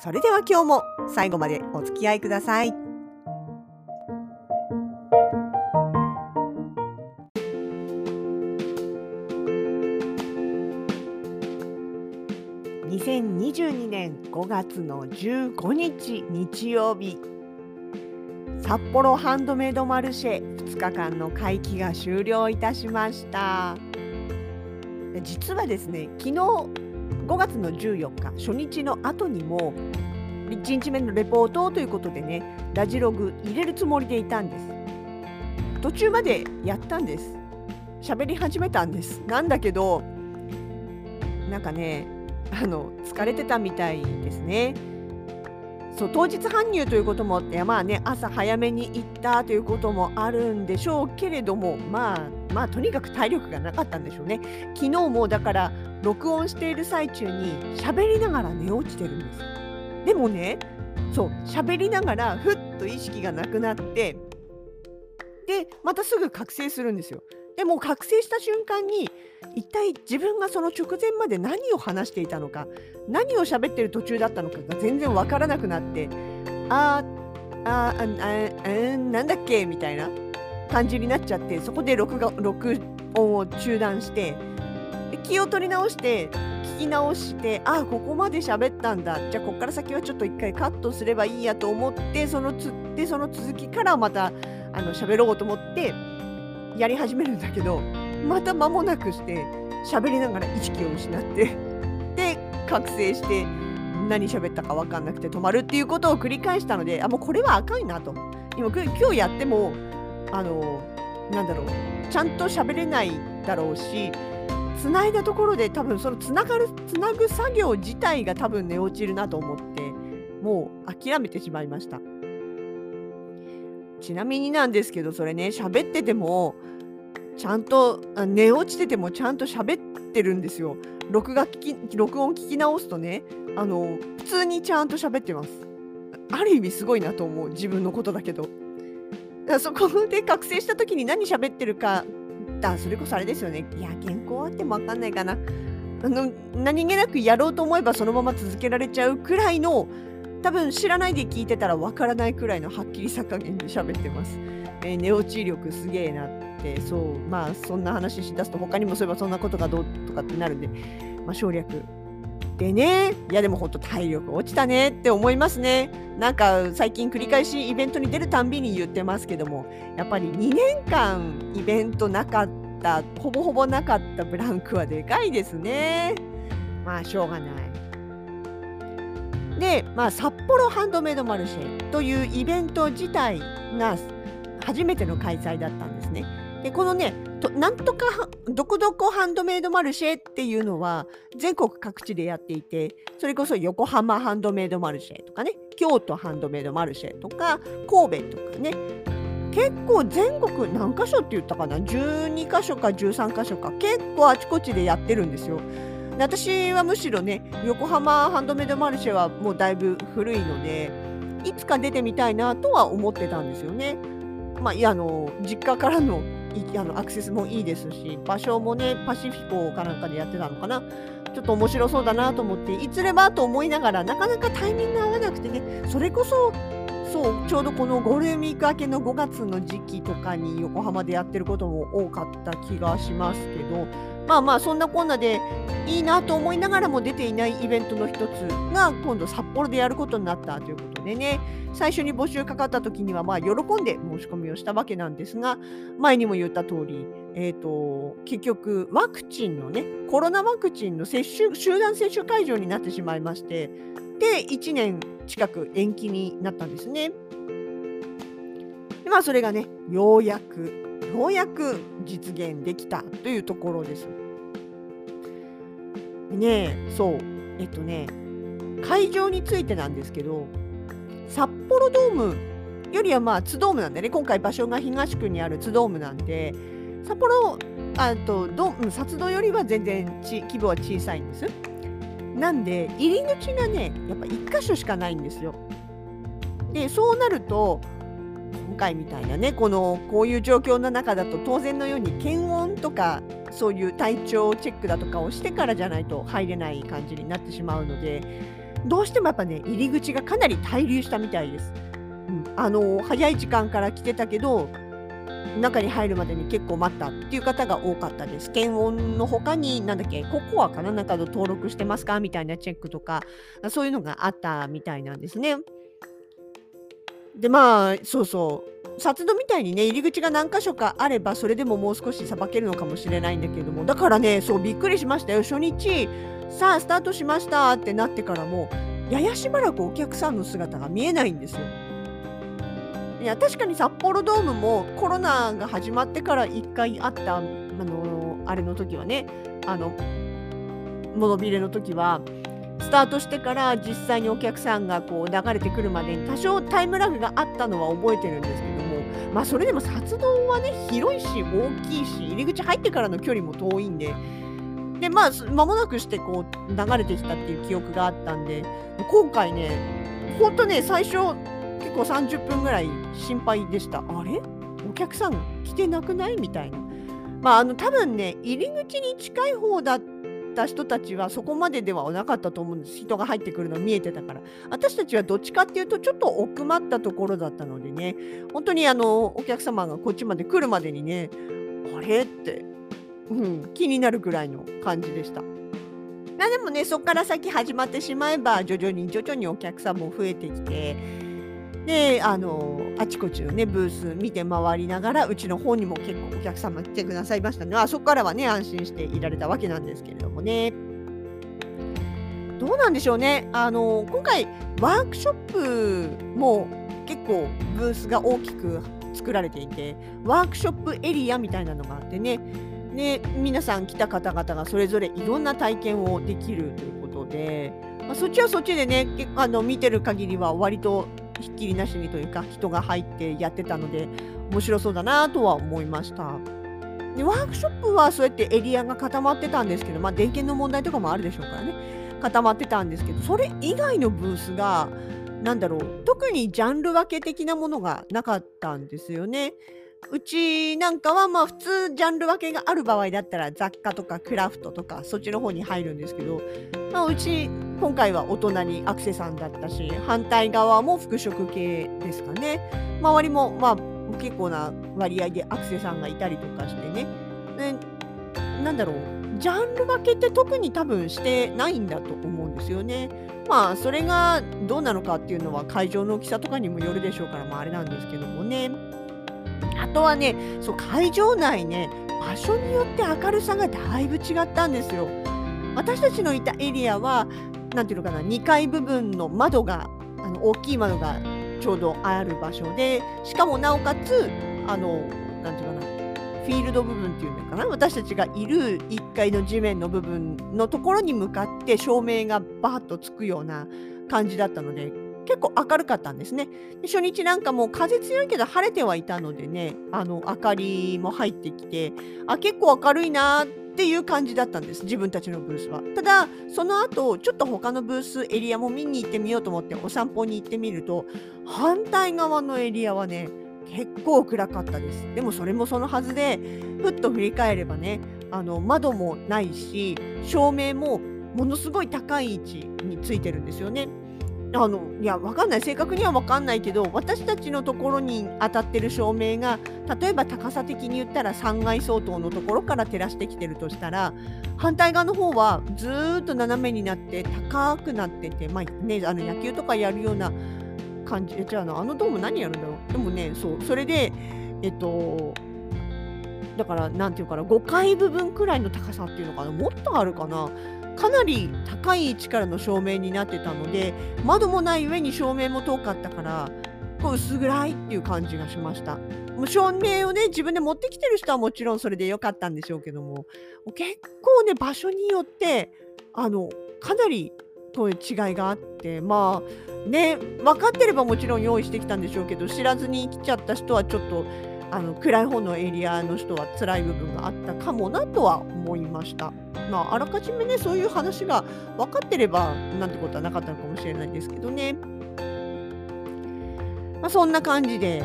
それでは今日も最後までお付き合いください。2022年5月の15日日曜日札幌ハンドメイドマルシェ2日間の会期が終了いたしました実はですね昨日5月の14日初日の後にも1日目のレポートということでねラジログ入れるつもりでいたんです。途中までやったんです。喋り始めたんです。なんだけどなんかねあの疲れてたみたいですね。そう当日搬入ということもあってまあね朝早めに行ったということもあるんでしょうけれどもまあまあとにかく体力がなかったんでしょうね。昨日もだから録音している最中に喋りながら寝落ちてるんですでもねそう喋りながらふっと意識がなくなってでまたすぐ覚醒するんですよ。でも覚醒した瞬間に一体自分がその直前まで何を話していたのか何を喋ってる途中だったのかが全然わからなくなってあーあーああなんだっけ？みたいな感じになっちゃってそこで録画録音を中断して気を取り直して聞き直してああここまで喋ったんだ。じゃあここから先はちょっと一回カットすればいいやと思ってそのつでその続きからまたあの喋ろうと思ってやり始めるんだけどまた間もなくして喋りながら意識を失ってで覚醒して何喋ったか分かんなくて止まるっていうことを繰り返したのであもうこれは赤いなと。今今日やってもあのなんだろうちゃんと喋れないだろうしつないだところで多分そのつながるつなぐ作業自体が多分寝落ちるなと思ってもう諦めてしまいました。ちなみになんですけどそれね喋っててもちゃんと寝落ちててもちゃんと喋ってるんですよ。録画聞き録音聞き直すとねあの普通にちゃんと喋ってます。ある意味すごいなと思う。自分のことだけど。そこで覚醒した時に何喋ってるかだそれこそあれですよね。いや原稿あっても分かんないかな。あの何気なくやろうと思えばそのまま続けられちゃうくらいの多分知らないで聞いてたら分からないくらいのはっきりさ加減で喋ってます、えー、寝落ち力すげえなって。そうまあそんな話しだすと他にもそういえばそんなことがどうとかってなるんで、まあ、省略。でねいやでも本当体力落ちたねって思いますね。なんか最近繰り返しイベントに出るたんびに言ってますけども。やっぱり2年間イベントなかったほぼほぼなかったブランクはでかいですね。まあしょうがない。で、まあ、札幌ハンドメイドマルシェというイベント自体が初めての開催だったんですね。でこのねとなんとかどこどこハンドメイドマルシェっていうのは全国各地でやっていてそれこそ横浜ハンドメイドマルシェとかね京都ハンドメイドマルシェとか神戸とかね結構全国何箇所って言ったかな？12箇所か13箇所か結構あちこちでやってるんですよ。私はむしろね横浜ハンドメイドマルシェはもうだいぶ古いのでいつか出てみたいなとは思ってたんですよね。まあ、いやあの実家からのあのアクセスもいいですし場所もねパシフィコかなんかでやってたのかなちょっと面白そうだなと思っていずればと思いながらなかなかタイミング合わなくてねそれこそそうちょうどこのゴールデンウィーク明けの5月の時期とかに横浜でやってることも多かった気がしますけどまあまあそんなこんなでいいなと思いながらも出ていないイベントの一つが今度札幌でやることになったということでね最初に募集かかった時にはまあ喜んで申し込みをしたわけなんですが前にも言った通り、えーと、結局ワクチンのねコロナワクチンの接種集団接種会場になってしまいましてで1年近く延期になったんですね。でまあそれがねようやくようやく実現できたというところです。ねそうえっとね会場についてなんですけど札幌ドームよりはまあ津ドームなんでね今回場所が東区にある津ドームなんで札幌あとド札ドよりは全然ち規模は小さいんです。なんで入り口がねやっぱ1箇所しかないんですよ。でそうなると今回みたいなねこのこういう状況の中だと当然のように検温とかそういう体調チェックだとかをしてからじゃないと入れない感じになってしまうのでどうしてもやっぱね入り口がかなり滞留したみたいです。うん、あの早い時間から来てたけど中に入るまでに結構待ったっていう方が多かったです。検温の他に、なんだっけ、ココアかななんかの登録してますかみたいなチェックとか、そういうのがあったみたいなんですね。で、まあ、そうそう。札戸みたいにね、入り口が何箇所かあれば、それでももう少しさばけるのかもしれないんだけども、だからね、そう、びっくりしましたよ。初日、さあ、スタートしましたってなってからも、ややしばらくお客さんの姿が見えないんですよ。いや、確かに札幌ドームもコロナが始まってから1回あった、あの、あれの時はね、あの、モノビレの時は、スタートしてから実際にお客さんがこう流れてくるまでに多少タイムラグがあったのは覚えてるんですけどもまあそれでも札道はね広いし大きいし入り口入ってからの距離も遠いんででまあ間もなくしてこう流れてきたっていう記憶があったんで今回ねほんとね最初結構30分ぐらい心配でした。あれ？お客さん来てなくない？みたいな。まああの多分ね入り口に近い方だった人たちはそこまでではなかったと思うんです。人が入ってくるの見えてたから。私たちはどっちかっていうと、ちょっと奥まったところだったのでね、本当にあの、お客様がこっちまで来るまでにね、あれ？って、うん、気になるぐらいの感じでした。まあでもね、そこから先始まってしまえば、徐々に徐々にお客さんも増えてきて、で、あの、あちこちのね、ブース見て回りながら、うちの方にも結構お客様来てくださいましたので、あそこからはね、安心していられたわけなんですけれどもね。どうなんでしょうね。あの、今回、ワークショップも結構ブースが大きく作られていて、ワークショップエリアみたいなのがあってね、で、皆さん来た方々がそれぞれいろんな体験をできるということで、まあ、そっちはそっちでね、あの見てる限りは割とひっきりなしにというか人が入ってやってたので面白そうだなとは思いました。でワークショップはそうやってエリアが固まってたんですけど、まあ、電源の問題とかもあるでしょうからね固まってたんですけどそれ以外のブースが何だろう特にジャンル分け的なものがなかったんですよね。うちなんかはまあ普通ジャンル分けがある場合だったら雑貨とかクラフトとかそっちの方に入るんですけど、まあ、うち今回は大人にアクセさんだったし反対側も服飾系ですかね周りもまあ結構な割合でアクセさんがいたりとかしてねでなんだろうジャンル分けって特に多分してないんだと思うんですよね。まあそれがどうなのかっていうのは会場の大きさとかにもよるでしょうからまああれなんですけどもね。あとはね、そう会場内ね、場所によって明るさがだいぶ違ったんですよ。私たちのいたエリアは、なんていうのかな、2階部分の窓が、あの大きい窓がちょうどある場所で、しかもなおかつ、あの、なんていうかな、フィールド部分っていうのかな、私たちがいる1階の地面の部分のところに向かって照明がバーッとつくような感じだったので、結構明るかったんですね。で初日なんかもう風強いけど晴れてはいたのでね、あの明かりも入ってきて、あ、結構明るいなっていう感じだったんです、自分たちのブースは。ただ、その後、ちょっと他のブースエリアも見に行ってみようと思ってお散歩に行ってみると、反対側のエリアはね、結構暗かったです。でもそれもそのはずで、ふっと振り返ればね、あの窓もないし、照明もものすごい高い位置についてるんですよね。あのいやわかんない。正確にはわかんないけど私たちのところに当たってる照明が例えば高さ的に言ったら3階相当のところから照らしてきてるとしたら反対側の方はずっと斜めになって高くなってて、まあね、あの野球とかやるような感じじゃああのドーム何やるんだろう？でもねそうそれでえっとだからなんていうかな5階部分くらいの高さっていうのかな？もっとあるかな？かなり高い位置からの照明になってたので窓もない上に照明も遠かったからこう薄暗いっていう感じがしました。もう照明をね自分で持ってきてる人はもちろんそれで良かったんでしょうけども結構ね場所によってあのかなりと違いがあってまあね分かってればもちろん用意してきたんでしょうけど知らずに来ちゃった人はちょっとあの暗い方のエリアの人は辛い部分があったかもなとは思いました。まあ、あらかじめねそういう話が分かってればなんてことはなかったのかもしれないですけどね。まあ、そんな感じで、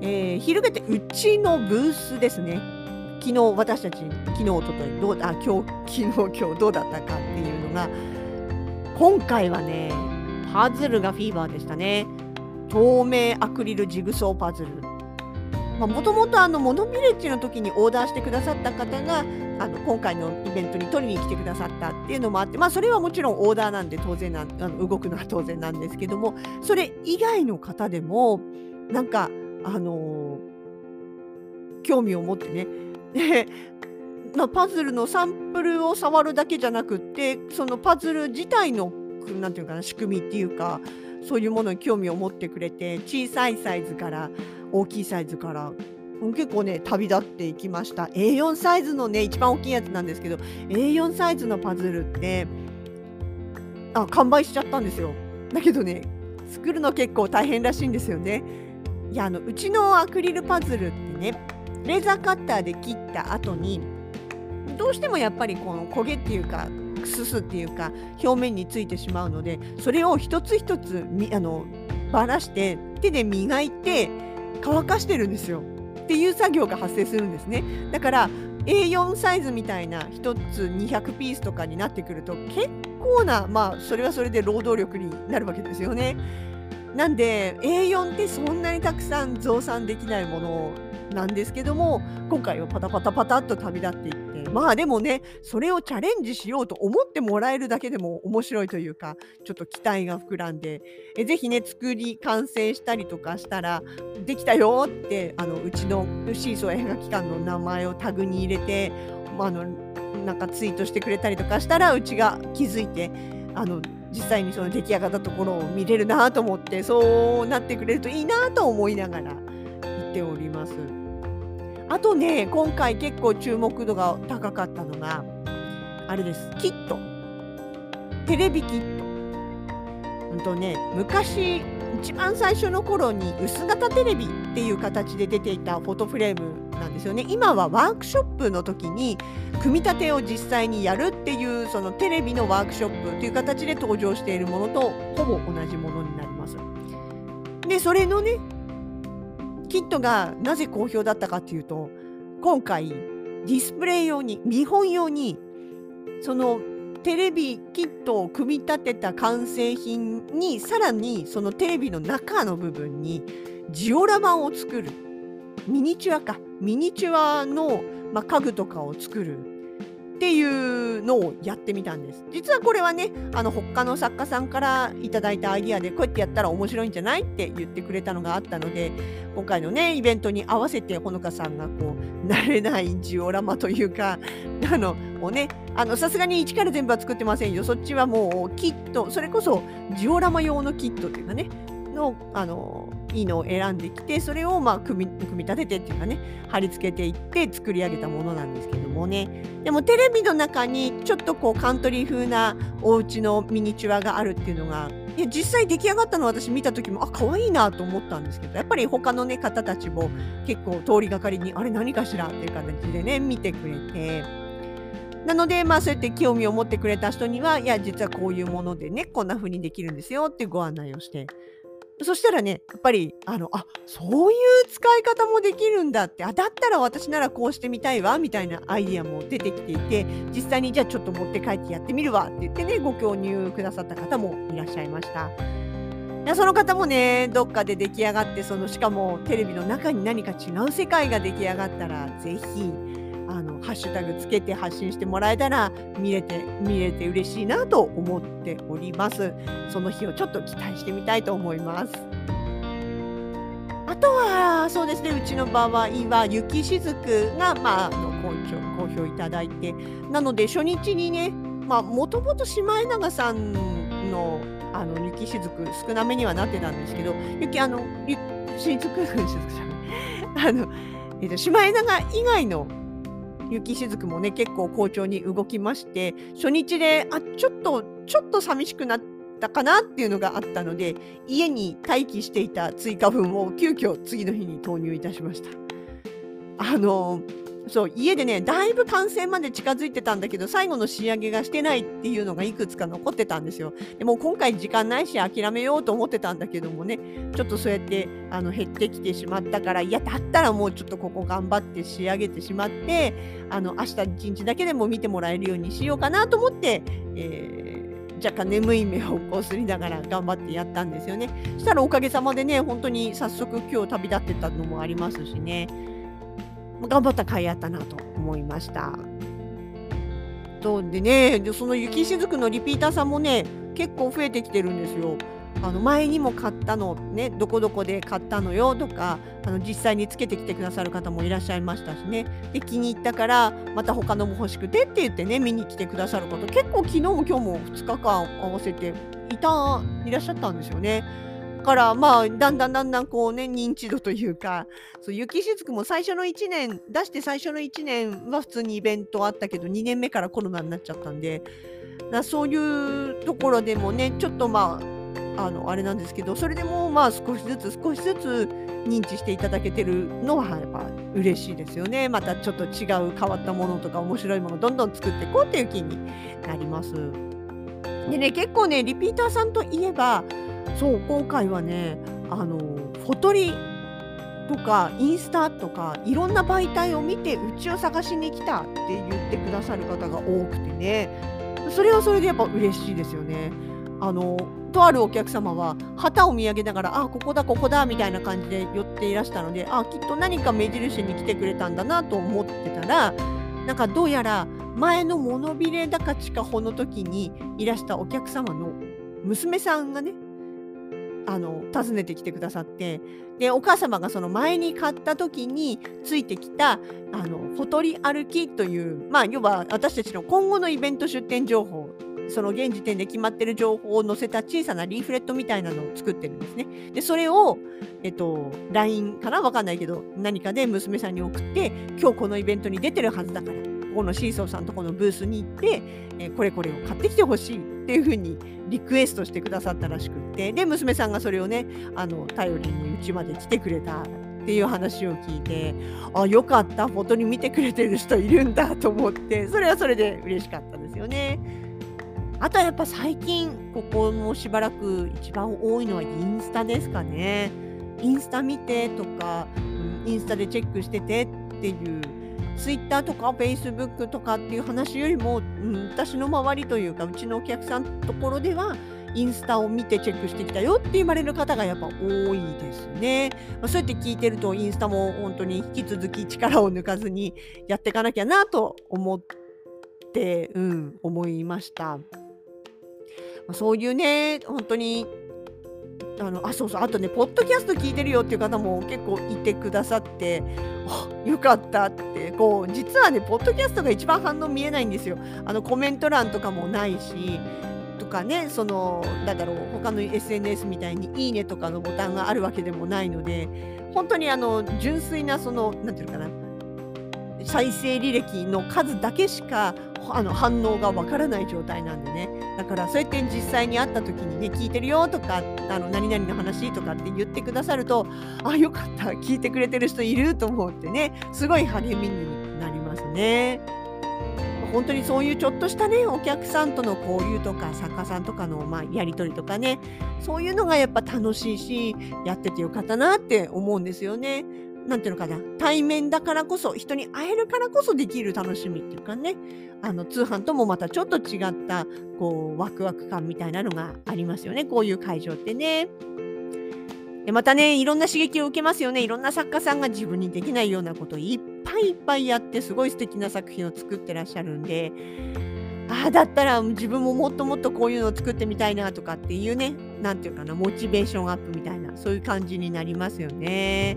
えー、昼げてうちのブースですね。昨日私たち昨日おとといどうあ今日昨日今日どうだったかっていうのが今回はねパズルがフィーバーでしたね。透明アクリルジグソーパズル。もともとあのモノビレッジの時にオーダーしてくださった方があの今回のイベントに取りに来てくださったっていうのもあって、まあ、それはもちろんオーダーなんで当然なあの動くのは当然なんですけどもそれ以外の方でもなんかあのー、興味を持ってねで、ま、パズルのサンプルを触るだけじゃなくってそのパズル自体のなんていうかな仕組みっていうかそういうものに興味を持ってくれて小さいサイズから大きいサイズから。結構ね旅立っていきました。A4 サイズのね一番大きいやつなんですけど A4 サイズのパズルってあ完売しちゃったんですよ。だけどね作るの結構大変らしいんですよね。いやあのうちのアクリルパズルってねレーザーカッターで切った後にどうしてもやっぱりこの焦げっていうかすすっていうか表面についてしまうのでそれを一つ一つあのばらして手で磨いて乾かしてるんですよ。っていう作業が発生するんですね。だから A4 サイズみたいな1つ200ピースとかになってくると結構なまあそれはそれで労働力になるわけですよね。なんで A4 ってそんなにたくさん増産できないものなんですけども今回はパタパタパタっと旅立っていってまあでもねそれをチャレンジしようと思ってもらえるだけでも面白いというかちょっと期待が膨らんでえぜひね作り完成したりとかしたらできたよってあのうちのシーソー映画機関の名前をタグに入れて、まあ、あのなんかツイートしてくれたりとかしたらうちが気づいてあの実際にその出来上がったところを見れるなと思ってそうなってくれるといいなと思いながら言っております。あとね、今回結構注目度が高かったのが、あれです、キット。テレビキット。うんとね、昔、一番最初の頃に薄型テレビっていう形で出ていたフォトフレームなんですよね。今はワークショップの時に組み立てを実際にやるっていうそのテレビのワークショップという形で登場しているものとほぼ同じものになります。で、それのね、キットがなぜ好評だったかっていうと今回ディスプレイ用に見本用にそのテレビキットを組み立てた完成品にさらにそのテレビの中の部分にジオラマを作る。ミニチュアか。ミニチュアの、まあ、家具とかを作る。っていうのをやってみたんです。実はこれはね、あの他の作家さんからいただいたアイディアで、こうやってやったら面白いんじゃないって言ってくれたのがあったので、今回のね、イベントに合わせて、ほのかさんがこう、慣れないジオラマというか、あの、もうね、あの、さすがに一から全部は作ってませんよ。そっちはもうキット、それこそジオラマ用のキットというかね、の、あの、いいのを選んできてそれをまあ組み組み立ててっていうかね貼り付けていって作り上げたものなんですけどもねでもテレビの中にちょっとこうカントリー風なお家のミニチュアがあるっていうのがいや実際出来上がったの私見た時もあ可愛いなと思ったんですけどやっぱり他の、ね、方たちも結構通りがかりにあれ何かしら？っていう形でね見てくれて。なので、まあ、そうやって興味を持ってくれた人には、いや、実はこういうものでね、こんな風にできるんですよってご案内をしてそしたらね、やっぱり、あの、あ、そういう使い方もできるんだって、あ、だったら私ならこうしてみたいわ、みたいなアイディアも出てきていて、実際にじゃあちょっと持って帰ってやってみるわって言ってね、ご購入くださった方もいらっしゃいました。いやその方もね、どっかで出来上がって、その、しかもテレビの中に何か違う世界が出来上がったら、ぜひ、あのハッシュタグつけて発信してもらえたら見れて見れて嬉しいなと思っております。その日をちょっと期待してみたいと思います。あとはそうですねうちの場合は雪しずくがまあ好評好評いただいてなので初日にねまあもともとシマエナガさんのあの雪しずく少なめにはなってたんですけど雪あのしずくしずくじゃないあのえっと、シマエナガ以外の雪しずくもね結構好調に動きまして初日であちょっとちょっと寂しくなったかなっていうのがあったので家に待機していた追加分を急遽次の日に投入いたしました。あのそう家でねだいぶ完成まで近づいてたんだけど最後の仕上げがしてないっていうのがいくつか残ってたんですよ。でも今回時間ないし諦めようと思ってたんだけどもねちょっとそうやってあの減ってきてしまったからいやだったらもうちょっとここ頑張って仕上げてしまってあの明日一日だけでも見てもらえるようにしようかなと思って、えー、若干眠い目をこすりながら頑張ってやったんですよね。そしたらおかげさまでね本当に早速今日旅立ってたのもありますしね。頑張った甲斐あったなと思いました。とでねその雪しずくのリピーターさんもね結構増えてきてるんですよ。あの前にも買ったのねどこどこで買ったのよとかあの実際につけてきてくださる方もいらっしゃいましたしねで気に入ったからまた他のも欲しくてって言ってね見に来てくださる方結構昨日も今日も2日間合わせていたいらっしゃったんですよね。からまあだんだんだんだんこうね認知度というかそう雪しずくも最初の1年出して最初の1年は普通にイベントあったけど2年目からコロナになっちゃったんでだそういうところでもねちょっとまああのあれなんですけどそれでもまあ少しずつ少しずつ認知していただけてるのはやっぱ嬉しいですよねまたちょっと違う変わったものとか面白いものをどんどん作っていこうっていう気になります。でね結構ねリピーターさんといえばそう今回はねあのフォトリとかインスタとかいろんな媒体を見てうちを探しに来たって言ってくださる方が多くてねそれはそれでやっぱ嬉しいですよね。あのとあるお客様は旗を見上げながらあここだここだみたいな感じで寄っていらしたのであきっと何か目印に来てくれたんだなと思ってたらなんかどうやら前の物ビレか地下穂の時にいらしたお客様の娘さんがねあの訪ねてきてくださってでお母様がその前に買った時についてきたあのフォトリ歩きというまあ要は私たちの今後のイベント出店情報その現時点で決まってる情報を載せた小さなリーフレットみたいなのを作ってるんですね。でそれを、えっと、LINE かな？わかんないけど何かで娘さんに送って今日このイベントに出てるはずだからこのシーソーさんとこのブースに行って、えこれこれを買ってきてほしいっていうふうにリクエストしてくださったらしくってで娘さんがそれをねあの頼りにうちまで来てくれたっていう話を聞いてあよかった本当に見てくれてる人いるんだと思ってそれはそれで嬉しかったですよね。あとはやっぱ最近ここもしばらく一番多いのはインスタですかね。インスタ見てとか、うん、インスタでチェックしててっていうツイッターとかフェイスブックとかっていう話よりも、うん、私の周りというかうちのお客さんのところではインスタを見てチェックしてきたよって言われる方がやっぱ多いですね。まあ、そうやって聞いてるとインスタも本当に引き続き力を抜かずにやっていかなきゃなと思って、うん、思いました。まあ、そういうね本当にあのあそうそうあとねポッドキャスト聞いてるよっていう方も結構いてくださってあよかったってこう実はねポッドキャストが一番反応見えないんですよ。あのコメント欄とかもないしとかねそのなんだろう他の SNS みたいに「いいね」とかのボタンがあるわけでもないので本当にあの純粋なその何て言うのかな再生履歴の数だけしかあの反応がわからない状態なんでねだからそうやって実際に会った時にね聞いてるよとかあの何々の話とかって言ってくださるとあよかった聞いてくれてる人いると思ってねすごい励みになりますね。本当にそういうちょっとしたねお客さんとの交流とか作家さんとかの、まあ、やり取りとかねそういうのがやっぱ楽しいしやっててよかったなって思うんですよね。なんていうのかな？対面だからこそ人に会えるからこそできる楽しみっていうかね。あの通販ともまたちょっと違ったこうワクワク感みたいなのがありますよね。こういう会場ってね。でまたねいろんな刺激を受けますよね。いろんな作家さんが自分にできないようなことをいっぱいいっぱいやってすごい素敵な作品を作ってらっしゃるんで。ああだったら自分ももっともっとこういうのを作ってみたいなとかっていうね何て言うかなモチベーションアップみたいなそういう感じになりますよね。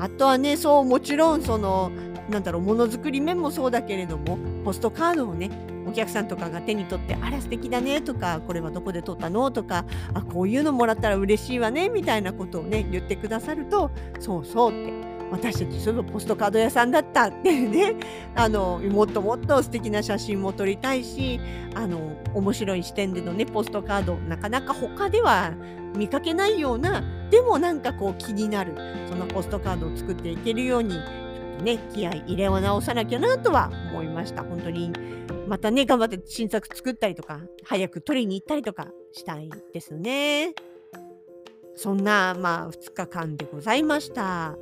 あとはねそうもちろんそのなんだろうものづくり面もそうだけれどもポストカードをねお客さんとかが手に取って「あら素敵だね」とか「これはどこで撮ったの?」とか「あこういうのもらったら嬉しいわね」みたいなことをね言ってくださるとそうそうって私たちそういえばポストカード屋さんだったっていうね。あのもっともっと素敵な写真も撮りたいしあの面白い視点でのねポストカードなかなか他では見かけないようなでもなんかこう気になるそのポストカードを作っていけるようにちょっとね気合い入れを直さなきゃなとは思いました。本当に。またね頑張って新作作ったりとか早く取りに行ったりとかしたいですね。そんなまあ2日間でございました。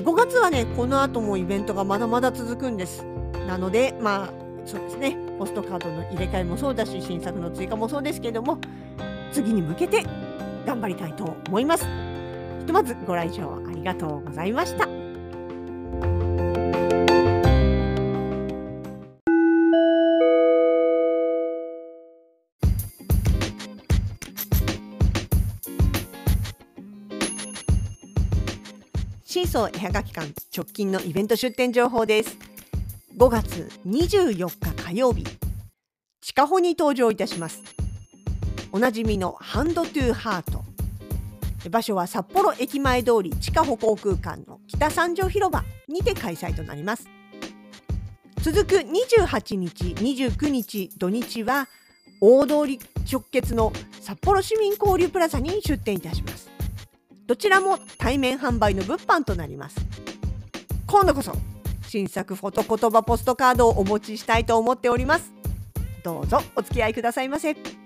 5月はねこの後もイベントがまだまだ続くんです。なのでまあそうですね。ポストカードの入れ替えもそうだし新作の追加もそうですけども次に向けて頑張りたいと思います。ひとまずご来場ありがとうございました。シーソー絵はがき館直近のイベント出店情報です。5月24日火曜日地下穂に登場いたします。おなじみのハンドトゥーハート。場所は札幌駅前通り地下歩行空間の北三条広場にて開催となります。続く28日29日土日は大通り直結の札幌市民交流プラザに出店いたします。どちらも対面販売の物販となります今度こそ新作フォト言葉ポストカードをお持ちしたいと思っておりますどうぞお付き合いくださいませ。